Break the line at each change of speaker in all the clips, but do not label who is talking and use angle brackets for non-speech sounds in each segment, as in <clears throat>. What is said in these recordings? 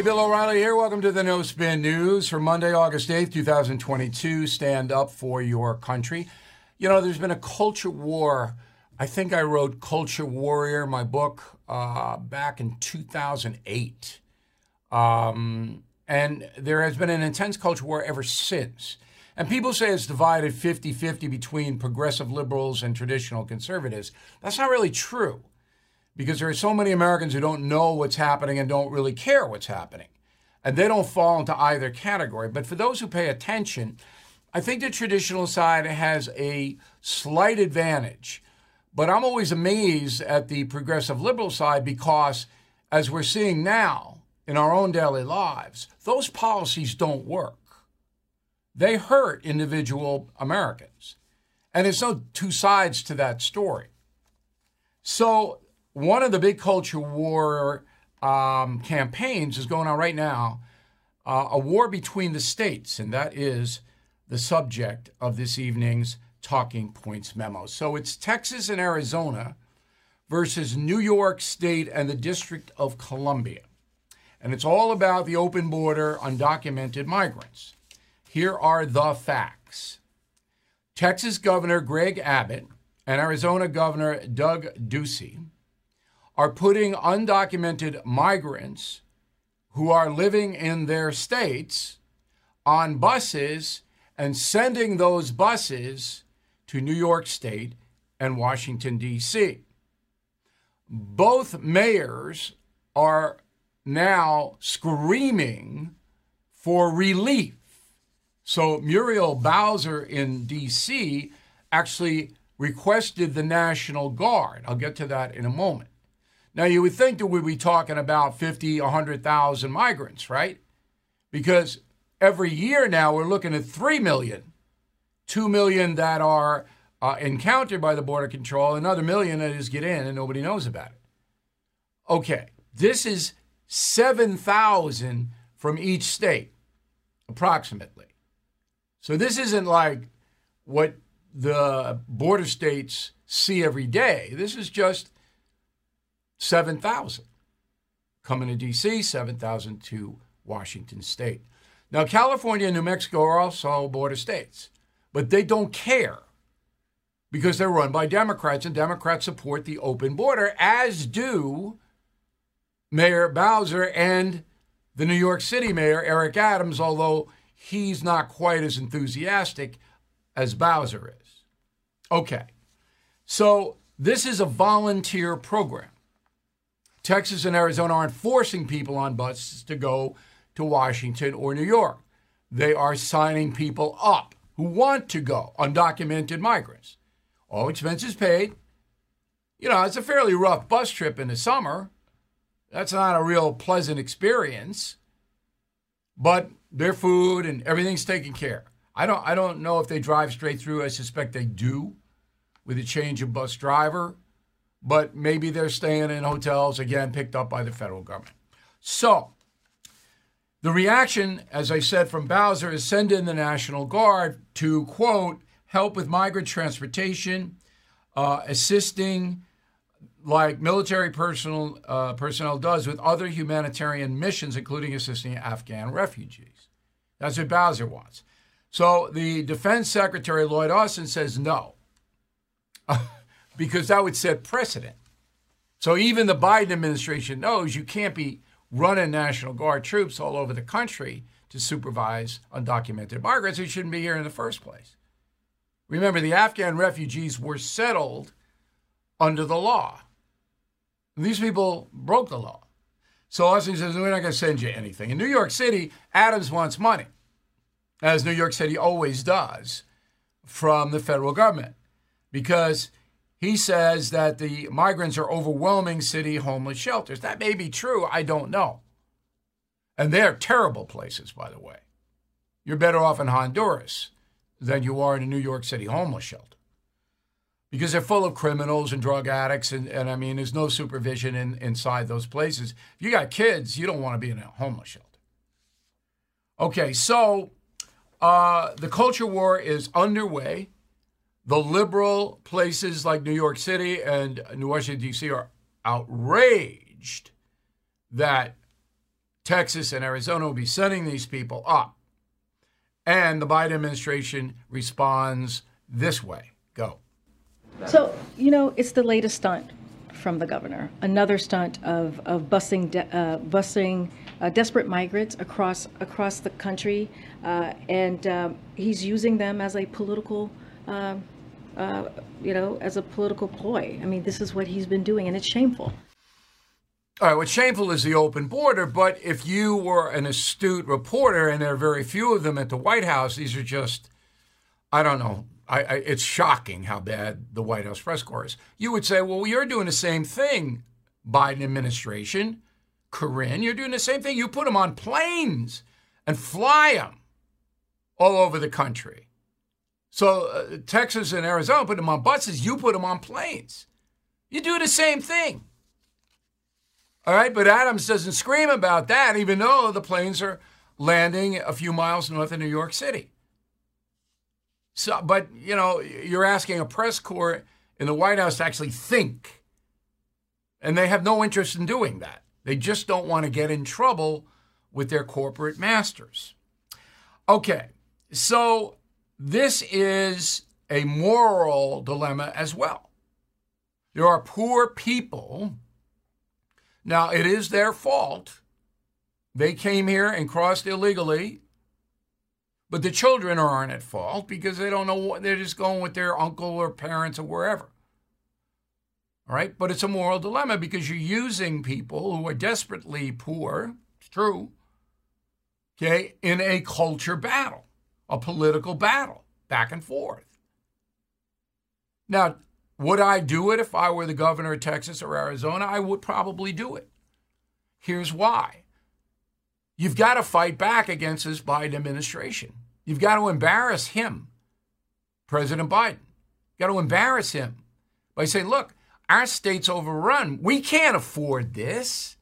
Hey, Bill O'Reilly here. Welcome to the No Spin News for Monday, August 8th, 2022. Stand up for your country. You know, there's been a culture war. I think I wrote Culture Warrior, my book, uh, back in 2008. Um, and there has been an intense culture war ever since. And people say it's divided 50 50 between progressive liberals and traditional conservatives. That's not really true because there are so many Americans who don't know what's happening and don't really care what's happening. And they don't fall into either category. But for those who pay attention, I think the traditional side has a slight advantage. But I'm always amazed at the progressive liberal side because, as we're seeing now in our own daily lives, those policies don't work. They hurt individual Americans. And there's no two sides to that story. So one of the big culture war um, campaigns is going on right now uh, a war between the states, and that is the subject of this evening's Talking Points memo. So it's Texas and Arizona versus New York State and the District of Columbia. And it's all about the open border, undocumented migrants. Here are the facts Texas Governor Greg Abbott and Arizona Governor Doug Ducey are putting undocumented migrants who are living in their states on buses and sending those buses to New York State and Washington, D.C. Both mayors are now screaming for relief. So Muriel Bowser in D.C. actually requested the National Guard. I'll get to that in a moment. Now, you would think that we'd be talking about 50, 100,000 migrants, right? Because every year now we're looking at 3 million, 2 million that are uh, encountered by the Border Control, another million that just get in and nobody knows about it. Okay, this is 7,000 from each state, approximately. So this isn't like what the border states see every day. This is just 7,000 coming to D.C., 7,000 to Washington State. Now, California and New Mexico are also border states, but they don't care because they're run by Democrats, and Democrats support the open border, as do Mayor Bowser and the New York City Mayor, Eric Adams, although he's not quite as enthusiastic as Bowser is. Okay, so this is a volunteer program. Texas and Arizona aren't forcing people on buses to go to Washington or New York. They are signing people up who want to go, undocumented migrants. All expenses paid. You know, it's a fairly rough bus trip in the summer. That's not a real pleasant experience. But their food and everything's taken care. I don't I don't know if they drive straight through. I suspect they do with a change of bus driver but maybe they're staying in hotels, again, picked up by the federal government. So, the reaction, as I said, from Bowser is send in the National Guard to, quote, help with migrant transportation, uh, assisting like military personnel, uh, personnel does with other humanitarian missions, including assisting Afghan refugees. That's what Bowser wants. So the Defense Secretary Lloyd Austin says no. <laughs> because that would set precedent. So even the Biden administration knows you can't be running National Guard troops all over the country to supervise undocumented migrants who shouldn't be here in the first place. Remember, the Afghan refugees were settled under the law. These people broke the law. So Austin says, We're not going to send you anything. In New York City, Adams wants money, as New York City always does, from the federal government, because he says that the migrants are overwhelming city homeless shelters. That may be true. I don't know. And they're terrible places, by the way. You're better off in Honduras than you are in a New York City homeless shelter because they're full of criminals and drug addicts. And, and I mean, there's no supervision in, inside those places. If you got kids, you don't want to be in a homeless shelter. Okay, so uh, the culture war is underway. The liberal places like New York City and New Washington, D.C. are outraged that Texas and Arizona will be sending these people up. And the Biden administration responds this way. Go.
So, you know, it's the latest stunt from the governor. Another stunt of, of busing, de- uh, busing uh, desperate migrants across across the country, uh, and um, he's using them as a political, um, uh, you know, as a political ploy. I mean, this is what he's been doing, and it's shameful.
All right, what's shameful is the open border, but if you were an astute reporter, and there are very few of them at the White House, these are just, I don't know, I, I, it's shocking how bad the White House press corps is. You would say, well, you're doing the same thing, Biden administration. Karine, you're doing the same thing. You put them on planes and fly them all over the country. So uh, Texas and Arizona put them on buses. You put them on planes. You do the same thing. All right, but Adams doesn't scream about that, even though the planes are landing a few miles north of New York City. So, but you know, you're asking a press corps in the White House to actually think, and they have no interest in doing that. They just don't want to get in trouble with their corporate masters. Okay, so this is a moral dilemma as well. There are poor people. Now, it is their fault. They came here and crossed illegally but the children aren't at fault because they don't know what they're just going with their uncle or parents or wherever. All right? But it's a moral dilemma because you're using people who are desperately poor, it's true, okay, in a culture battle, a political battle, back and forth. Now, would I do it if I were the governor of Texas or Arizona? I would probably do it. Here's why. You've got to fight back against this Biden administration. You've got to embarrass him, President Biden. You've got to embarrass him by saying, look, our state's overrun. We can't afford this.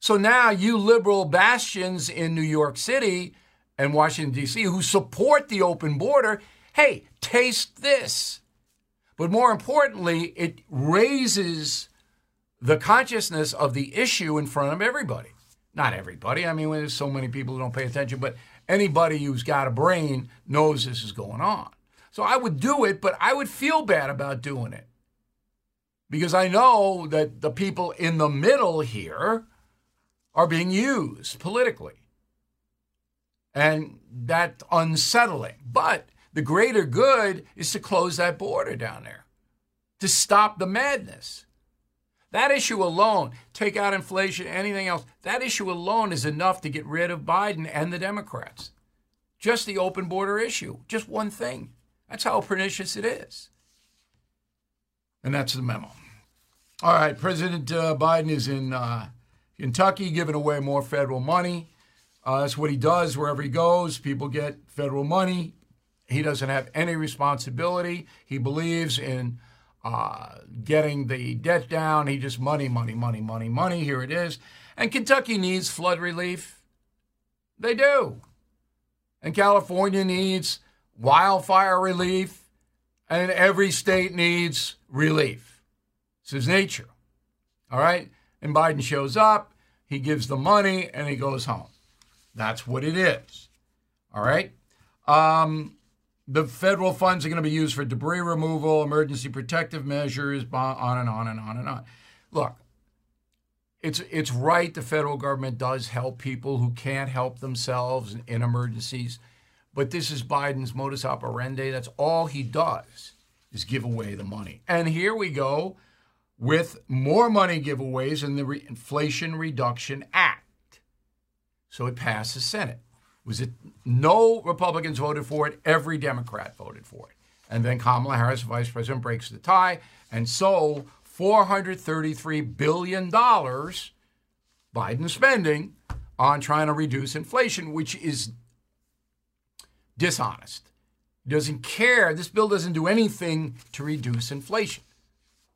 So now you liberal bastions in New York City and Washington, D.C., who support the open border, hey, taste this. But more importantly, it raises the consciousness of the issue in front of everybody not everybody. I mean, there's so many people who don't pay attention, but anybody who's got a brain knows this is going on. So I would do it, but I would feel bad about doing it because I know that the people in the middle here are being used politically. And that's unsettling. But the greater good is to close that border down there, to stop the madness. That issue alone, take out inflation, anything else, that issue alone is enough to get rid of Biden and the Democrats. Just the open border issue, just one thing. That's how pernicious it is. And that's the memo. All right, President uh, Biden is in uh, Kentucky giving away more federal money. Uh, that's what he does wherever he goes. People get federal money. He doesn't have any responsibility. He believes in uh, getting the debt down. He just money, money, money, money, money. Here it is. And Kentucky needs flood relief. They do. And California needs wildfire relief. And every state needs relief. This is nature. All right? And Biden shows up, he gives the money, and he goes home. That's what it is. All right? Um, the federal funds are going to be used for debris removal, emergency protective measures, on and on and on and on. Look, it's it's right the federal government does help people who can't help themselves in, emergencies, but this is Biden's modus operandi. That's all he does is give away the money. And here we go with more money giveaways in the Re- Inflation Reduction Act. So it passed the Senate was it no Republicans voted for it, every Democrat voted for it. And then Kamala Harris, vice president, breaks the tie. And so $433 billion Biden spending on trying to reduce inflation, which is dishonest. Doesn't care. This bill doesn't do anything to reduce inflation.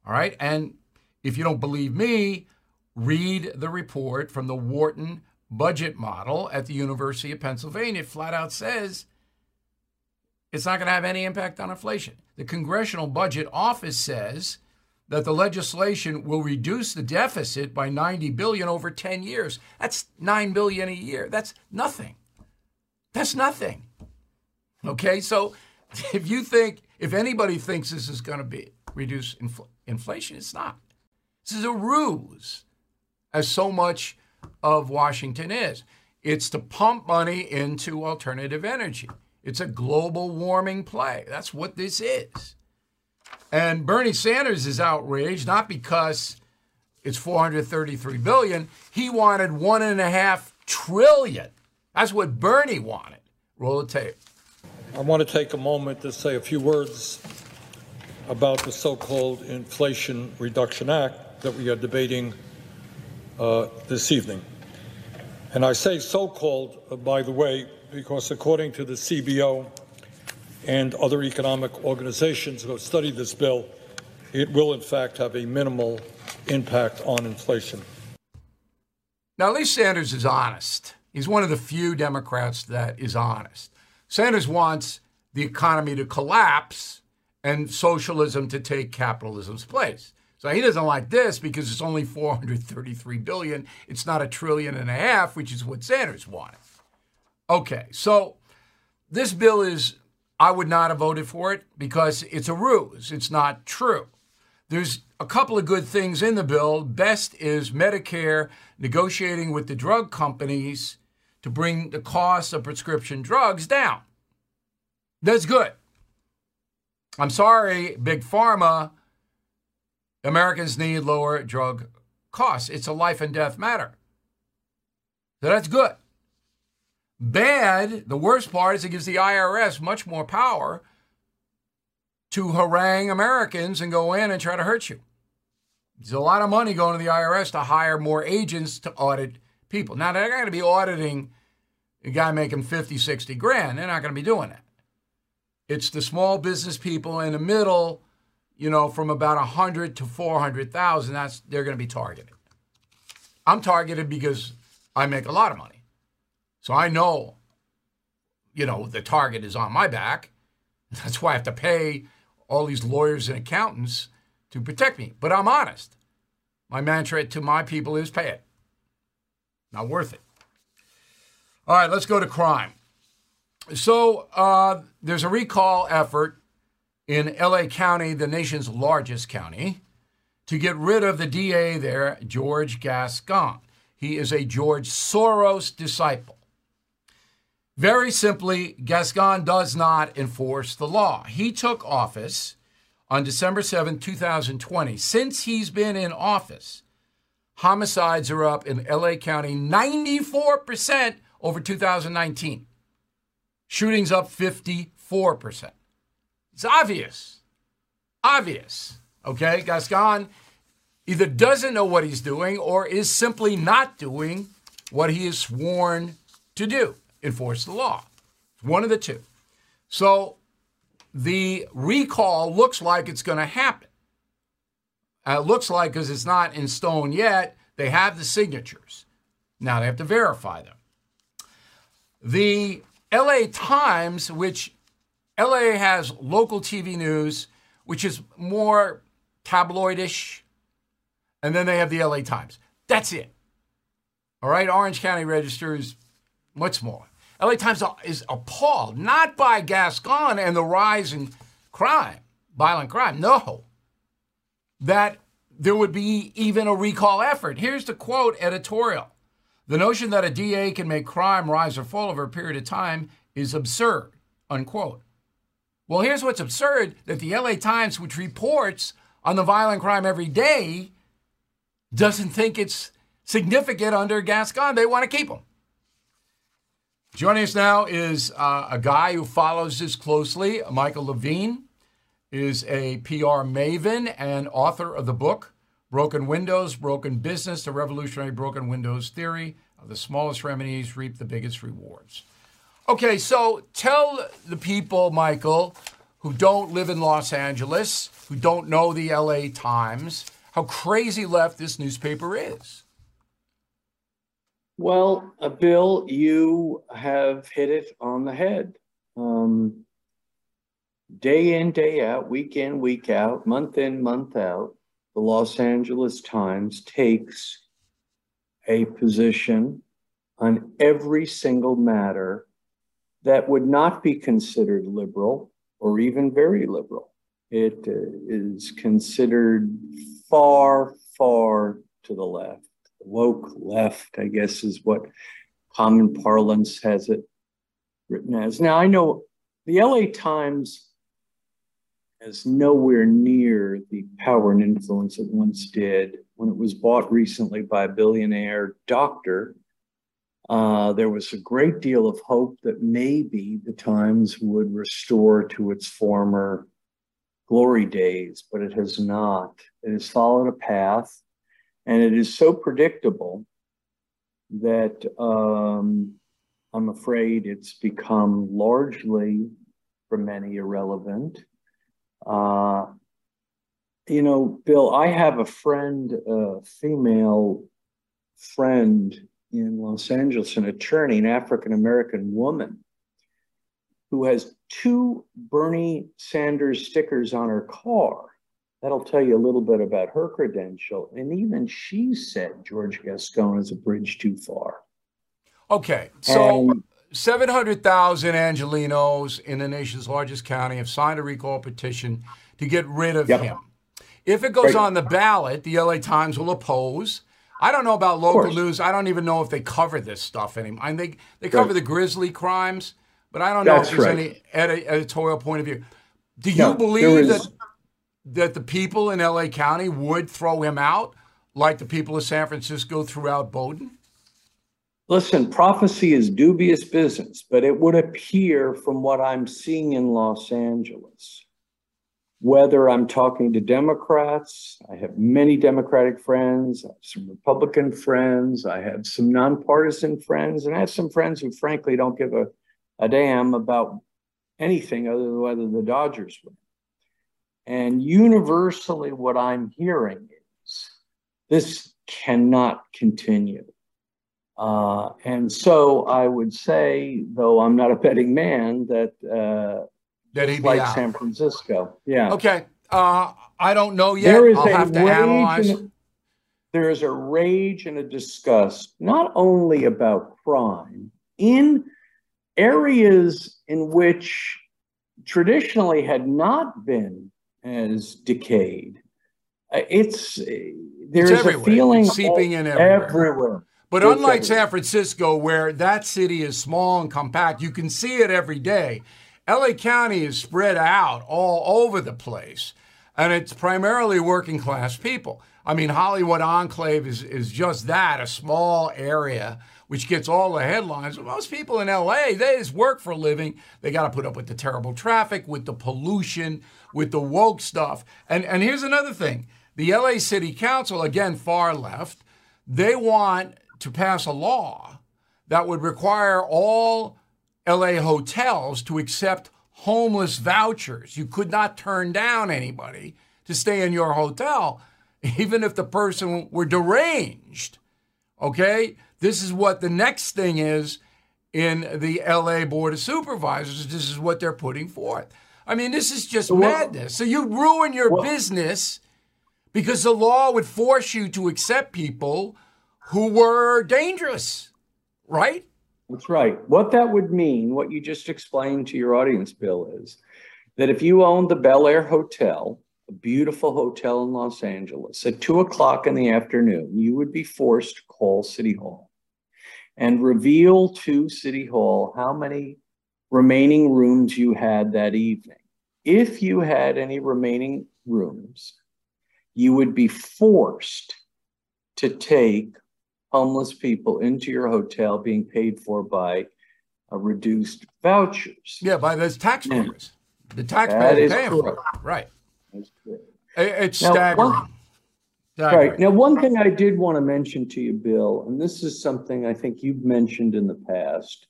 All right. And if you don't believe me, read the report from the Wharton budget model at the University of Pennsylvania flat out says it's not going to have any impact on inflation. The Congressional Budget Office says that the legislation will reduce the deficit by 90 billion over 10 years. That's 9 billion a year. That's nothing. That's nothing. Okay? So <laughs> if you think if anybody thinks this is going to be reduce infl- inflation, it's not. This is a ruse, as so much of Washington is. It's to pump money into alternative energy. It's a global warming play. That's what this is. And Bernie Sanders is outraged not because it's 433 billion. He wanted one and a half trillion. That's what Bernie wanted. Roll the tape.
I want to take a moment to say a few words about the so-called Inflation Reduction Act that we are debating uh, this evening. And I say so-called, uh, by the way, because according to the CBO and other economic organizations who have studied this bill, it will in fact have a minimal impact on inflation.
Now, at least Sanders is honest. He's one of the few Democrats that is honest. Sanders wants the economy to collapse and socialism to take capitalism's place. So he doesn't like this because it's only 433 billion. It's not a trillion and a half, which is what Sanders wanted. Okay, so this bill is, I would not have voted for it because it's a ruse. It's not true. There's a couple of good things in the bill. Best is Medicare negotiating with the drug companies to bring the cost of prescription drugs down. That's good. I'm sorry, Big Pharma Americans need lower drug costs. It's a life and death matter. So that's good. Bad, the worst part is it gives the IRS much more power to harangue Americans and go in and try to hurt you. There's a lot of money going to the IRS to hire more agents to audit people. Now, they're not going to be auditing a guy making 50, 60 grand. They're not going to be doing that. It's the small business people in the middle you know, from about 100 to 400,000, that's they're going to be targeted. I'm targeted because I make a lot of money. So I know, you know, the target is on my back. <laughs> That's why I have to pay all these lawyers and accountants to protect me. But I'm honest. My mantra to my people is pay it. Not worth it. All right, let's go to crime. So uh, there's a recall effort in LA County, the nation's largest county, to get rid of the DA there, George Gascon. He is a George Soros disciple. Very simply, Gascon does not enforce the law. He took office on December 7, 2020. Since he's been in office, homicides are up in LA County 94% over 2019. Shootings up 54%. It's obvious. Obvious. Okay? Gascon either doesn't know what he's doing or is simply not doing what he is sworn to do enforce the law. One of the two. So the recall looks like it's going to happen. Uh, it looks like because it's not in stone yet, they have the signatures. Now they have to verify them. The LA Times, which LA has local TV news, which is more tabloidish, and then they have the LA Times. That's it. All right, Orange County Register is much smaller. LA Times is appalled, not by Gascon and the rise in crime, violent crime. No. That there would be even a recall effort. Here's the quote editorial The notion that a DA can make crime rise or fall over a period of time is absurd, unquote. Well, here's what's absurd that the LA Times, which reports on the violent crime every day, doesn't think it's significant under Gascon. They want to keep him. Joining us now is uh, a guy who follows this closely. Michael Levine is a PR maven and author of the book Broken Windows, Broken Business, the Revolutionary Broken Windows Theory the Smallest Remedies Reap the Biggest Rewards. Okay, so tell the people, Michael, who don't live in Los Angeles, who don't know the LA Times, how crazy left this newspaper is.
Well, uh, Bill, you have hit it on the head. Um, day in, day out, week in, week out, month in, month out, the Los Angeles Times takes a position on every single matter that would not be considered liberal or even very liberal. It uh, is considered far, far to the left. Woke left, I guess, is what common parlance has it written as. Now, I know the LA Times has nowhere near the power and influence it once did when it was bought recently by a billionaire doctor. Uh, there was a great deal of hope that maybe the Times would restore to its former glory days, but it has not. It has followed a path, and it is so predictable that um, I'm afraid it's become largely, for many, irrelevant. Uh, you know, Bill, I have a friend, a female friend in Los Angeles, an attorney, an African American woman, who has two Bernie Sanders stickers on her car. That'll tell you a little bit about her credential. And even she said George Gascon is a bridge too far.
Okay, so 700,000 Angelenos in the nation's largest county have signed a recall petition to get rid of
Yep.
him. If it goes
Right.
on the ballot, the LA Times will oppose. I don't know about local news. I don't even know if they cover this stuff anymore. I think they cover
Right.
the grisly crimes, but I don't know
That's
if there's
right.
any edi- editorial point of view. Do you
No,
believe that that the people in LA County would throw him out like the people of San Francisco threw out Boudin?
Listen, prophecy is dubious business, but it would appear from what I'm seeing in Los Angeles, whether I'm talking to Democrats, I have many Democratic friends, some Republican friends, I have some nonpartisan friends, and I have some friends who frankly don't give a, a damn about anything other than whether the Dodgers win. And universally, what I'm hearing is this cannot continue. Uh, and so I would say, though I'm not a betting man, that uh,
That he'd be
like
out.
San Francisco, yeah,
Okay. Uh, I don't know yet.
there is
I'll
a
have to
rage.
analyze.
And, there is a rage and a disgust, not only about crime in areas in which traditionally had not been as decayed. Uh, It's there's a feeling
It's seeping in everywhere.
everywhere.
But
It's
unlike
everywhere.
San Francisco, where that city is small and compact, you can see it every day. LA County is spread out all over the place, and it's primarily working class people. I mean, Hollywood Enclave is, is just that a small area which gets all the headlines. Most people in LA, they just work for a living. They got to put up with the terrible traffic, with the pollution, with the woke stuff. And, and here's another thing the LA City Council, again, far left, they want to pass a law that would require all LA hotels to accept homeless vouchers. You could not turn down anybody to stay in your hotel, <laughs> even if the person were deranged. Okay? This is what the next thing is in the LA Board of Supervisors. This is what they're putting forth. I mean, this is just
what-
madness. So you ruin your
what-
business because the law would force you to accept people who were dangerous, right?
That's right. What that would mean, what you just explained to your audience, Bill, is that if you owned the Bel Air Hotel, a beautiful hotel in Los Angeles, at two o'clock in the afternoon, you would be forced to call City Hall and reveal to City Hall how many remaining rooms you had that evening. If you had any remaining rooms, you would be forced to take homeless people into your hotel being paid for by uh, reduced vouchers.
Yeah, by those taxpayers. The
That
taxpayers
is
paying for it. Right. It's
Now,
staggering.
one-
Staggering.
Right. Now, one thing I did want to mention to you, Bill, and this is something I think you've mentioned in the past.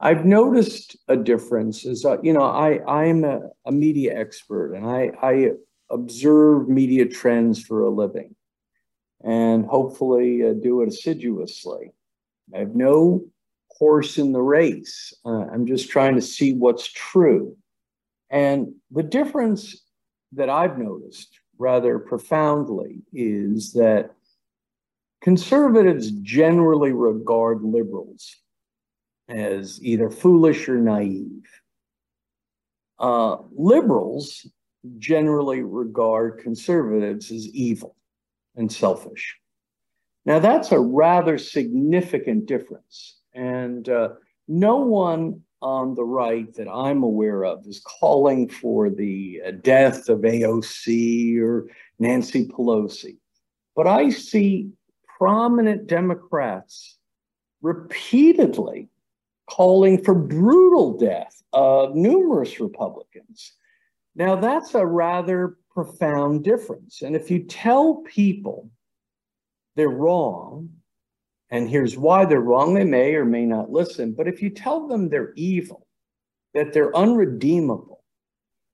I've noticed a difference is, uh, you know, I, I'm a, a media expert and I, I observe media trends for a living and hopefully uh, do it assiduously. I have no horse in the race. Uh, I'm just trying to see what's true. And the difference that I've noticed rather profoundly is that conservatives generally regard liberals as either foolish or naive. Uh, liberals generally regard conservatives as evil and selfish. Now, that's a rather significant difference. And uh, no one on the right that I'm aware of is calling for the uh, death of AOC or Nancy Pelosi. But I see prominent Democrats repeatedly calling for brutal death of numerous Republicans. Now, that's a rather profound difference. And if you tell people they're wrong, and here's why they're wrong, they may or may not listen. But if you tell them they're evil, that they're unredeemable,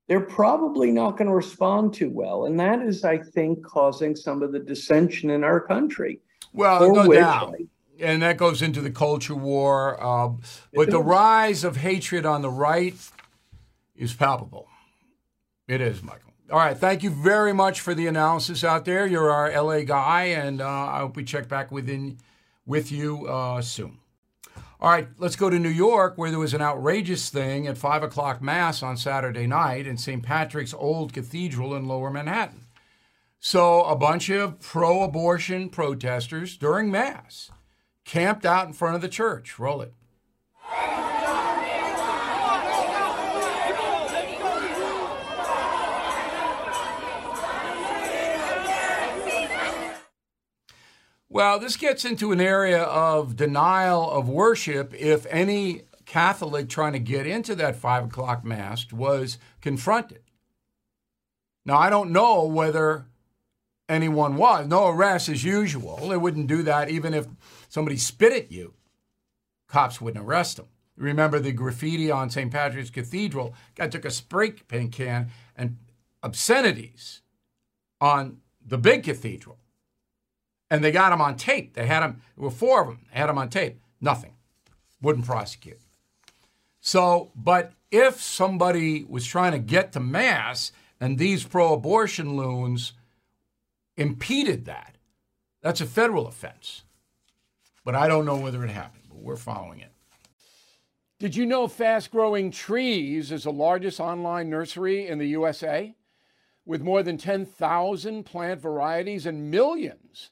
they're probably not going to respond too well. And that is, I think, causing some of the dissension in our country.
Well, no doubt. and that goes into the culture war. Uh, but the rise of hatred on the right is palpable. It is, Michael. All right. Thank you very much for the analysis out there. You're our LA guy, and uh, I hope we check back within with you uh, soon. All right, let's go to New York, where there was an outrageous thing at 5 o'clock Mass on Saturday night in St. Patrick's Old Cathedral in Lower Manhattan. So, a bunch of pro abortion protesters during Mass camped out in front of the church. Roll it. Well, this gets into an area of denial of worship if any Catholic trying to get into that five o'clock Mass was confronted. Now, I don't know whether anyone was. No arrest as usual. They wouldn't do that even if somebody spit at you. Cops wouldn't arrest them. Remember the graffiti on St. Patrick's Cathedral? Guy took a spray paint can and obscenities on the big cathedral and they got him on tape. They had him, there were four of them, they had him on tape. Nothing. Wouldn't prosecute. So, but if somebody was trying to get to Mass and these pro abortion loons impeded that, that's a federal offense. But I don't know whether it happened, but we're following it. Did you know Fast Growing Trees is the largest online nursery in the USA? With more than 10,000 plant varieties and millions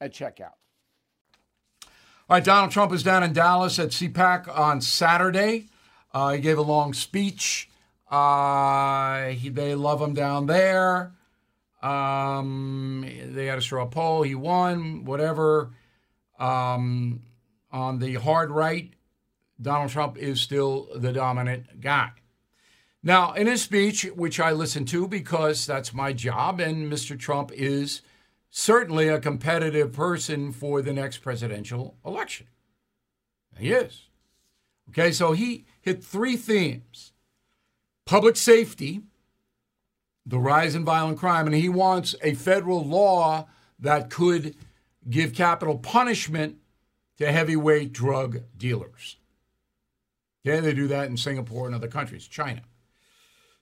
at checkout. All right, Donald Trump is down in Dallas at CPAC on Saturday. Uh, he gave a long speech. Uh, he, they love him down there. Um, they had a straw poll. He won, whatever. Um, on the hard right, Donald Trump is still the dominant guy. Now, in his speech, which I listened to because that's my job, and Mr. Trump is certainly a competitive person for the next presidential election. He is. Okay, so he hit three themes public safety, the rise in violent crime, and he wants a federal law that could give capital punishment to heavyweight drug dealers. Okay, they do that in Singapore and other countries, China.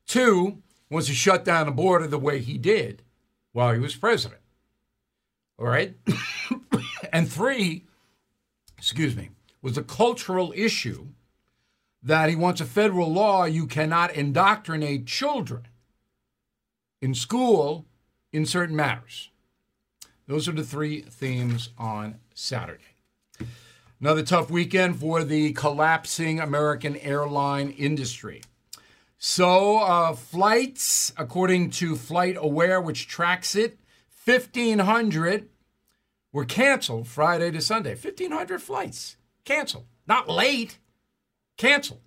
Two, wants to shut down the border the way he did while he was president. All right. <coughs> and three, excuse me, was a cultural issue that he wants a federal law you cannot indoctrinate children in school in certain matters. Those are the three themes on Saturday. Another tough weekend for the collapsing American airline industry. So, uh, flights, according to Flight Aware, which tracks it, 1,500 were canceled Friday to Sunday. 1,500 flights canceled. Not late, canceled.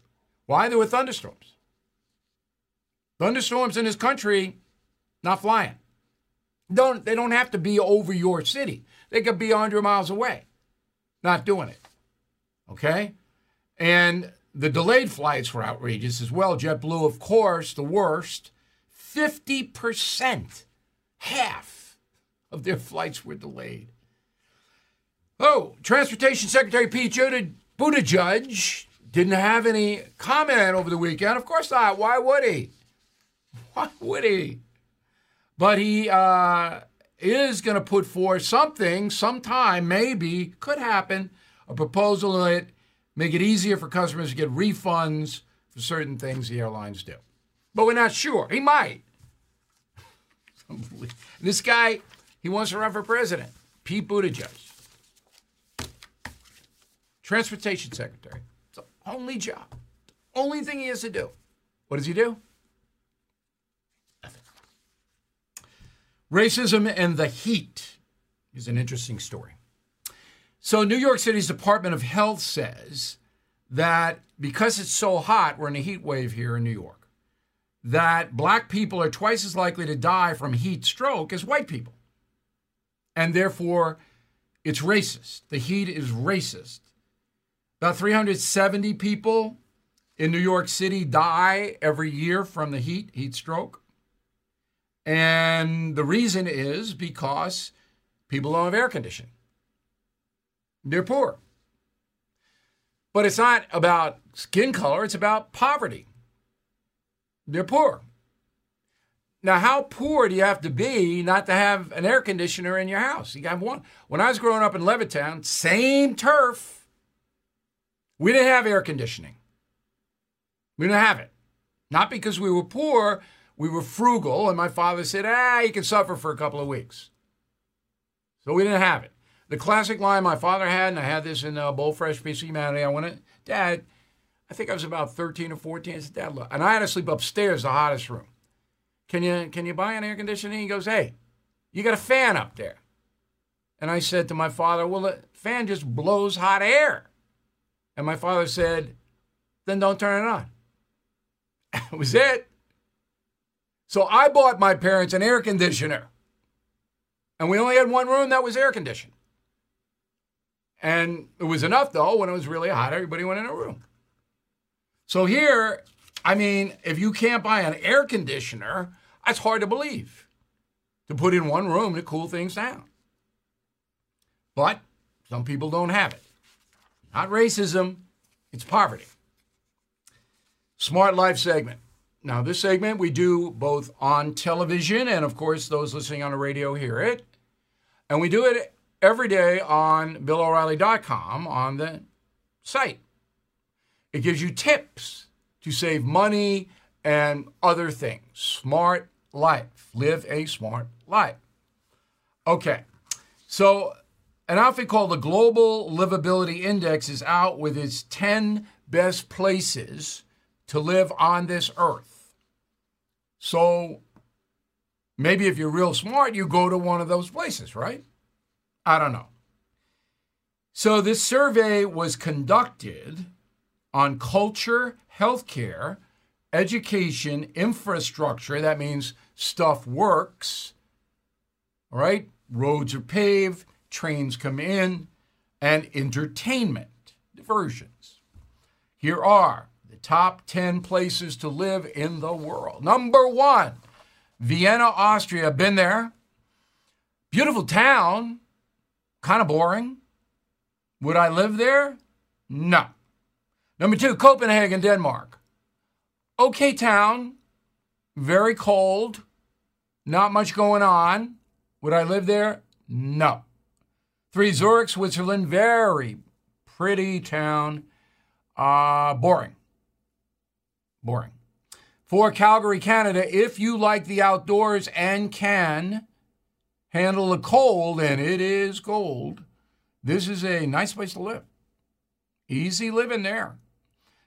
Why? There were thunderstorms. Thunderstorms in this country, not flying. Don't they don't have to be over your city. They could be 100 miles away. Not doing it. Okay? And the delayed flights were outrageous as well. JetBlue, of course, the worst. 50%, half of their flights were delayed. Oh, Transportation Secretary Pete Buttigieg didn't have any comment over the weekend. Of course not. Why would he? <laughs> Why would he? But he uh, is going to put forth something sometime, maybe, could happen, a proposal that make it easier for customers to get refunds for certain things the airlines do. But we're not sure. He might. <laughs> this guy, he wants to run for president. Pete Buttigieg. Transportation Secretary. It's the only job. The only thing he has to do. What does he do? Nothing. Racism and the heat is an interesting story. So, New York City's Department of Health says that because it's so hot, we're in a heat wave here in New York, that black people are twice as likely to die from heat stroke as white people. And therefore, it's racist. The heat is racist. About 370 people in New York City die every year from the heat, heat stroke. And the reason is because people don't have air conditioning. They're poor. But it's not about skin color, it's about poverty. They're poor. Now, how poor do you have to be not to have an air conditioner in your house? You got one. When I was growing up in Levittown, same turf. We didn't have air conditioning. We didn't have it. Not because we were poor, we were frugal, and my father said, ah, you can suffer for a couple of weeks. So we didn't have it. The classic line my father had, and I had this in a Bold Fresh Piece of Humanity. I went, Dad, I think I was about 13 or 14. I said, Dad, look. And I had to sleep upstairs, the hottest room. Can you, can you buy an air conditioning? He goes, Hey, you got a fan up there. And I said to my father, Well, the fan just blows hot air. And my father said, Then don't turn it on. <laughs> that was it. So I bought my parents an air conditioner. And we only had one room that was air conditioned. And it was enough, though, when it was really hot, everybody went in a room. So here, I mean, if you can't buy an air conditioner, that's hard to believe to put in one room to cool things down. But some people don't have it. Not racism, it's poverty. Smart Life segment. Now, this segment we do both on television, and of course, those listening on the radio hear it. And we do it every day on BillO'Reilly.com on the site. It gives you tips to save money and other things. Smart life. Live a smart life. Okay. So, an outfit called the Global Livability Index is out with its 10 best places to live on this earth. So, maybe if you're real smart, you go to one of those places, right? I don't know. So, this survey was conducted on culture, healthcare, education, infrastructure. That means stuff works, all right? Roads are paved, trains come in, and entertainment, diversions. Here are the top 10 places to live in the world. Number one, Vienna, Austria. Been there. Beautiful town, kind of boring. Would I live there? No. Number two, Copenhagen, Denmark. Okay town, very cold, not much going on. Would I live there? No. Three, Zurich, Switzerland, very pretty town. Uh, boring. Boring. Four, Calgary, Canada. If you like the outdoors and can handle the cold, and it is cold, this is a nice place to live. Easy living there.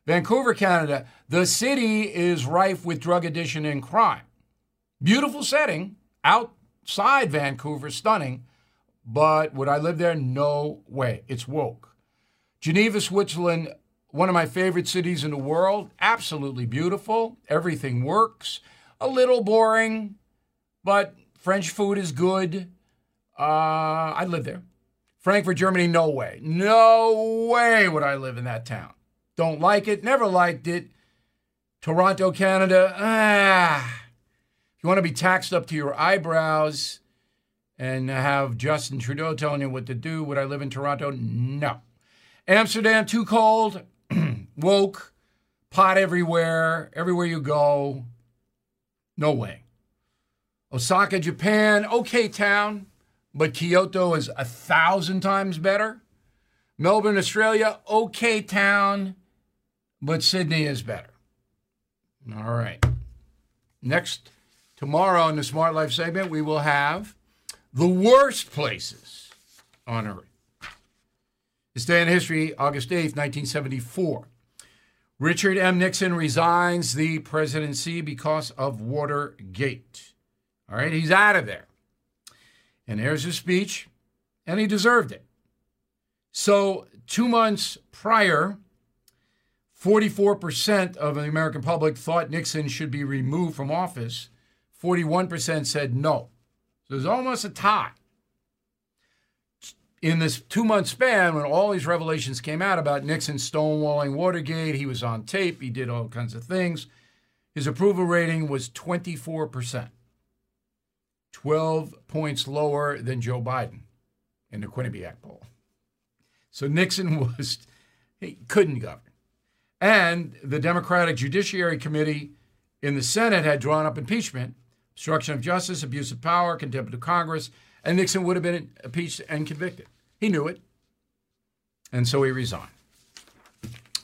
Vancouver, Canada, the city is rife with drug addiction and crime. Beautiful setting, outside Vancouver, stunning, but would I live there? No way. It's woke. Geneva, Switzerland, one of my favorite cities in the world. Absolutely beautiful. Everything works. A little boring, but French food is good. Uh, I'd live there. Frankfurt, Germany, no way. No way would I live in that town. Don't like it, never liked it. Toronto, Canada, ah. If you want to be taxed up to your eyebrows and have Justin Trudeau telling you what to do, would I live in Toronto? No. Amsterdam, too cold, <clears throat> woke, pot everywhere, everywhere you go. No way. Osaka, Japan, okay town, but Kyoto is a thousand times better. Melbourne, Australia, okay town, but Sydney is better. All right. Next, tomorrow in the Smart Life segment, we will have the worst places on earth. This day in history, August 8th, 1974. Richard M. Nixon resigns the presidency because of Watergate. All right, he's out of there. And there's his speech, and he deserved it. So, two months prior, 44% of the American public thought Nixon should be removed from office. 41% said no. So there's almost a tie. In this two month span, when all these revelations came out about Nixon stonewalling Watergate, he was on tape, he did all kinds of things, his approval rating was 24%. 12 points lower than Joe Biden in the Quinnipiac poll. So Nixon <laughs> was, he couldn't govern. And the Democratic Judiciary Committee in the Senate had drawn up impeachment, obstruction of justice, abuse of power, contempt of Congress, and Nixon would have been impeached and convicted. He knew it. And so he resigned.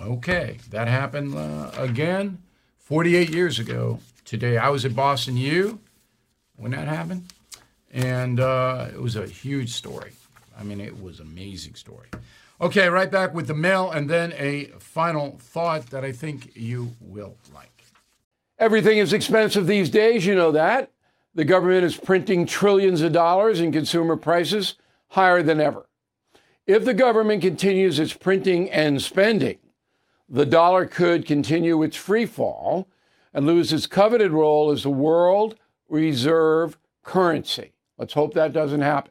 Okay, that happened uh, again 48 years ago today. I was at Boston U when that happened. And uh, it was a huge story. I mean, it was an amazing story. Okay, right back with the mail and then a final thought that I think you will like. Everything is expensive these days, you know that. The government is printing trillions of dollars and consumer prices higher than ever. If the government continues its printing and spending, the dollar could continue its free fall and lose its coveted role as the world reserve currency. Let's hope that doesn't happen.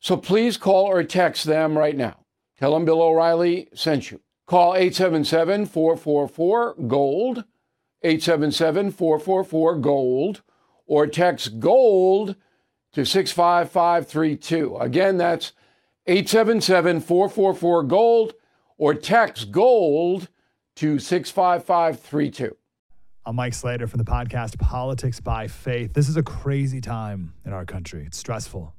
So please call or text them right now. Tell them Bill O'Reilly sent you. Call 877 444 GOLD, 877 444 GOLD, or text GOLD to 65532. Again, that's 877 444 GOLD, or text GOLD to 65532.
I'm Mike Slater from the podcast Politics by Faith. This is a crazy time in our country. It's stressful,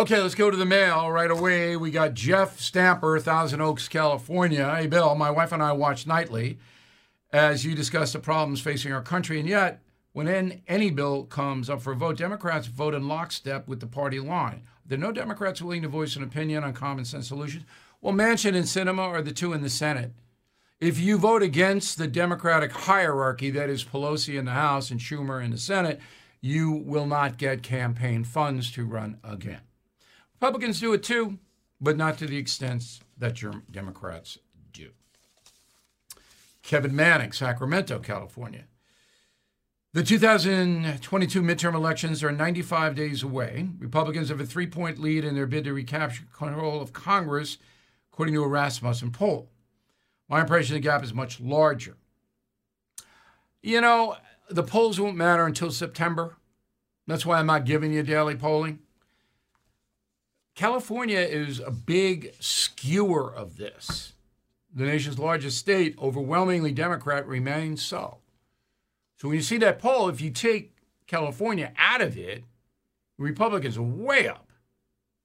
Okay, let's go to the mail right away. We got Jeff Stamper, Thousand Oaks, California. Hey, Bill, my wife and I watch nightly as you discuss the problems facing our country. And yet, when any bill comes up for a vote, Democrats vote in lockstep with the party line. There are no Democrats willing to voice an opinion on common sense solutions. Well, Manchin and Sinema are the two in the Senate. If you vote against the Democratic hierarchy, that is Pelosi in the House and Schumer in the Senate, you will not get campaign funds to run again. Republicans do it too. but not to the extent that your Democrats do. Kevin Manning, Sacramento, California. The 2022 midterm elections are 95 days away. Republicans have a three point lead in their bid to recapture control of Congress, according to a Rasmussen poll. My impression the gap is much larger. You know, the polls won't matter until September. That's why I'm not giving you daily polling. California is a big skewer of this. The nation's largest state, overwhelmingly Democrat, remains so. So when you see that poll, if you take California out of it, Republicans are way up.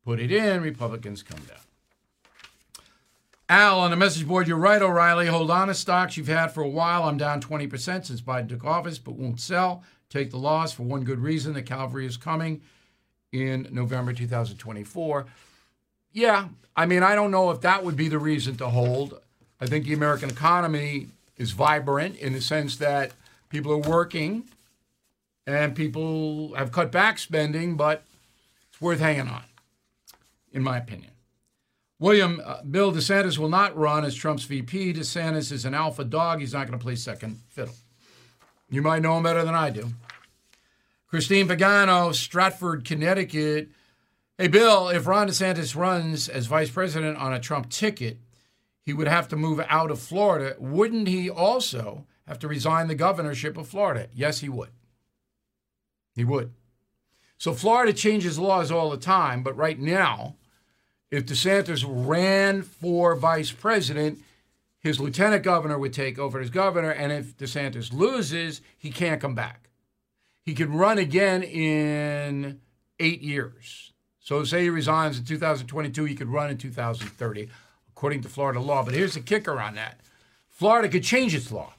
Put it in, Republicans come down. Al on the message board, you're right, O'Reilly. Hold on to stocks you've had for a while. I'm down 20% since Biden took office, but won't sell. Take the loss for one good reason the cavalry is coming in November 2024. Yeah, I mean, I don't know if that would be the reason to hold. I think the American economy is vibrant in the sense that people are working and people have cut back spending, but it's worth hanging on, in my opinion. William, uh, Bill DeSantis will not run as Trump's VP. DeSantis is an alpha dog. He's not going to play second fiddle. You might know him better than I do. Christine Pagano, Stratford, Connecticut. Hey, Bill, if Ron DeSantis runs as vice president on a Trump ticket, he would have to move out of Florida. Wouldn't he also have to resign the governorship of Florida? Yes, he would. He would. So Florida changes laws all the time, but right now, if DeSantis ran for vice president, his lieutenant governor would take over as governor, and if DeSantis loses, he can't come back. He could run again in eight years. So, say he resigns in 2022, he could run in 2030, according to Florida law. But here's the kicker on that Florida could change its law,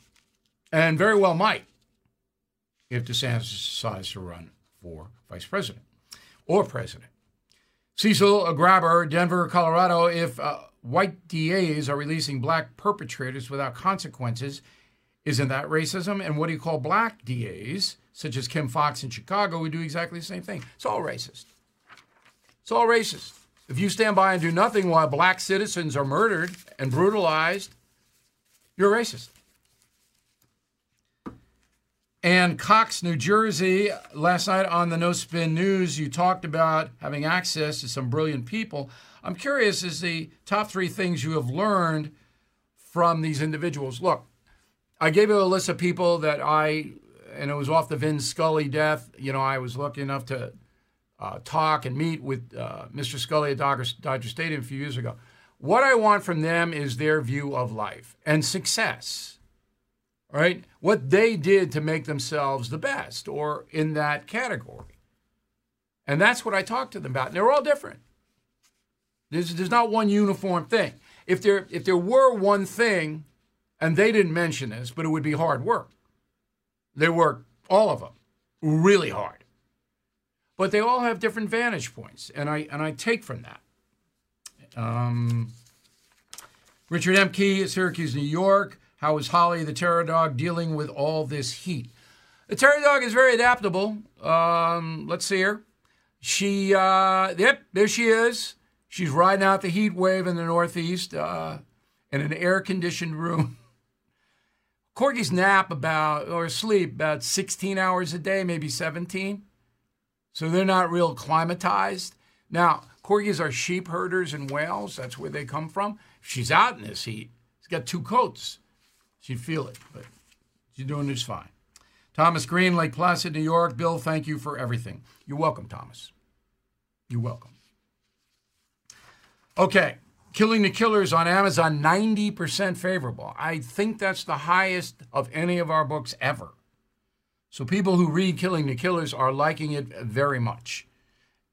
and very well might, if DeSantis decides to run for vice president or president. Cecil Grabber, Denver, Colorado. If uh, white DAs are releasing black perpetrators without consequences, isn't that racism? And what do you call black DAs, such as Kim Foxx in Chicago, who do exactly the same thing? It's all racist. It's all racist. If you stand by and do nothing while black citizens are murdered and brutalized, you're racist. And Cox, New Jersey, last night on the No Spin News, you talked about having access to some brilliant people. I'm curious, is the top three things you have learned from these individuals? Look, I gave you a list of people that I, and it was off the Vin Scully death. You know, I was lucky enough to uh, talk and meet with uh, Mr. Scully at Dodger, Dodger Stadium a few years ago. What I want from them is their view of life and success, right? What they did to make themselves the best or in that category. And that's what I talk to them about. And they're all different. There's, there's not one uniform thing. If there, if there were one thing, and they didn't mention this, but it would be hard work. They work, all of them, really hard. But they all have different vantage points, and I, and I take from that. Um, Richard M. Key Syracuse, New York. How is Holly the terror dog dealing with all this heat? The terror dog is very adaptable. Um, let's see her. She, uh, yep, there she is. She's riding out the heat wave in the Northeast uh, in an air conditioned room. <laughs> Corgis nap about or sleep about 16 hours a day, maybe 17. So they're not real climatized. Now, corgis are sheep herders in Wales. That's where they come from. She's out in this heat, she's got two coats. She'd feel it, but she's doing just fine. Thomas Green, Lake Placid, New York. Bill, thank you for everything. You're welcome, Thomas. You're welcome. Okay, Killing the Killers on Amazon, 90% favorable. I think that's the highest of any of our books ever. So people who read Killing the Killers are liking it very much.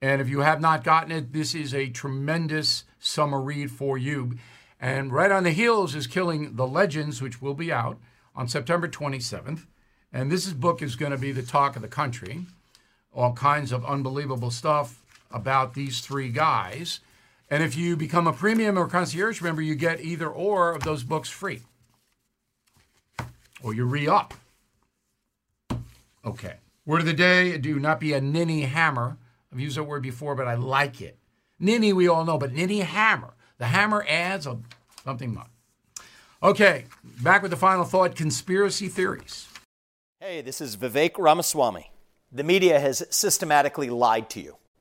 And if you have not gotten it, this is a tremendous summer read for you. And right on the heels is Killing the Legends, which will be out on September 27th. And this book is going to be the talk of the country. All kinds of unbelievable stuff about these three guys. And if you become a premium or concierge member, you get either or of those books free. Or you re up. Okay. Word of the day do not be a ninny hammer. I've used that word before, but I like it. Ninny, we all know, but Ninny Hammer. The hammer adds a, something. Okay, back with the final thought conspiracy theories.
Hey, this is Vivek Ramaswamy. The media has systematically lied to you.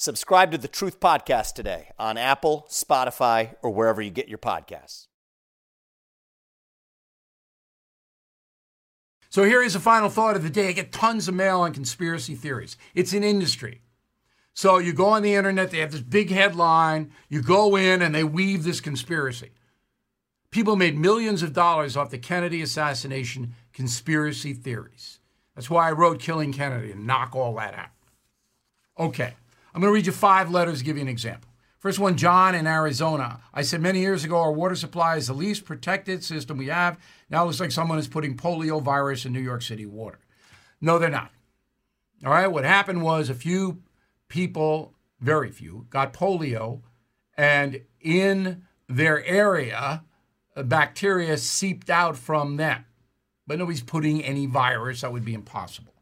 Subscribe to the Truth Podcast today on Apple, Spotify, or wherever you get your podcasts.
So here is a final thought of the day. I get tons of mail on conspiracy theories. It's an industry. So you go on the internet, they have this big headline, you go in and they weave this conspiracy. People made millions of dollars off the Kennedy assassination conspiracy theories. That's why I wrote Killing Kennedy and knock all that out. Okay, I'm going to read you five letters to give you an example. First one, John in Arizona. I said many years ago our water supply is the least protected system we have. Now it looks like someone is putting polio virus in New York City water. No, they're not. All right, what happened was a few people, very few, got polio, and in their area, uh, bacteria seeped out from them. But nobody's putting any virus. That would be impossible.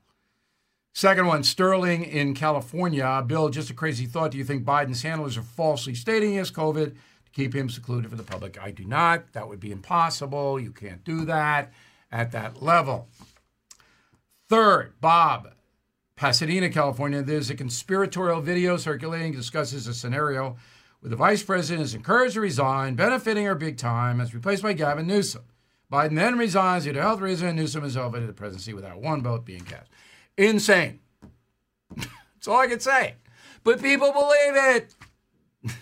Second one, Sterling in California. Bill, just a crazy thought. Do you think Biden's handlers are falsely stating he has COVID to keep him secluded from the public? I do not. That would be impossible. You can't do that at that level. Third, Bob, Pasadena, California. There's a conspiratorial video circulating discusses a scenario where the vice president is encouraged to resign, benefiting her big time, as replaced by Gavin Newsom. Biden then resigns due to health reasons, and Newsom is elevated to the presidency without one vote being cast. Insane. <laughs> That's all I can say. But people believe it. <laughs>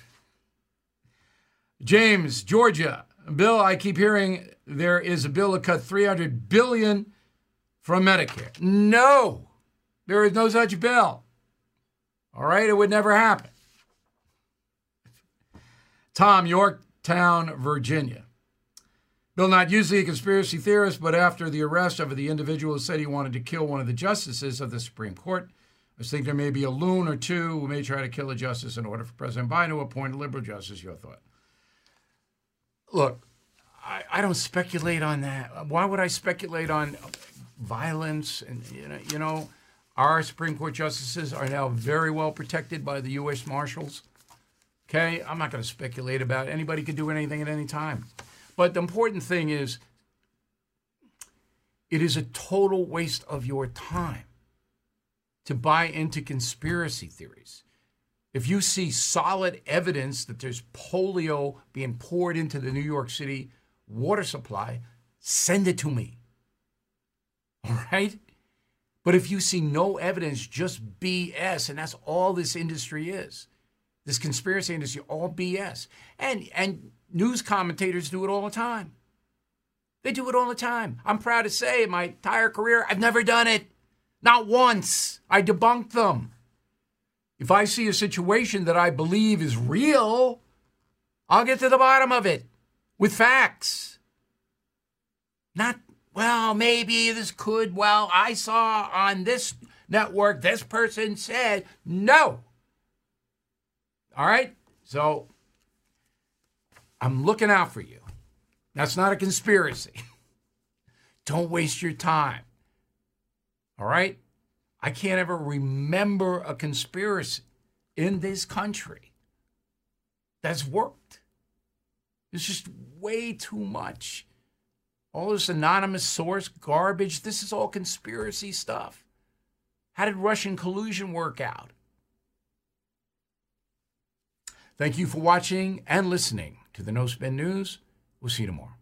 James, Georgia. Bill, I keep hearing there is a bill to cut 300 billion from Medicare. No. There is no such bill. All right, it would never happen. Tom, Yorktown, Virginia. Bill, not usually a conspiracy theorist, but after the arrest of the individual who said he wanted to kill one of the justices of the Supreme Court, I think there may be a loon or two who may try to kill a justice in order for President Biden to appoint a liberal justice. Your thought? Look, I, I don't speculate on that. Why would I speculate on violence? And you know, you know, our Supreme Court justices are now very well protected by the U.S. Marshals. Okay, I'm not going to speculate about it. Anybody could do anything at any time. But the important thing is, it is a total waste of your time to buy into conspiracy theories. If you see solid evidence that there's polio being poured into the New York City water supply, send it to me. <laughs> All right? But if you see no evidence, just BS, and that's all this industry is. This conspiracy industry, all BS. And and news commentators do it all the time. They do it all the time. I'm proud to say in my entire career, I've never done it. Not once. I debunk them. If I see a situation that I believe is real, I'll get to the bottom of it with facts. Not, well, maybe this could, well, I saw on this network, this person said, no. All right? So I'm looking out for you. That's not a conspiracy. <laughs> Don't waste your time. All right? I can't ever remember a conspiracy in this country that's worked. It's just way too much. All this anonymous source garbage, this is all conspiracy stuff. How did Russian collusion work out? Thank you for watching and listening to the No Spin News. We'll see you tomorrow.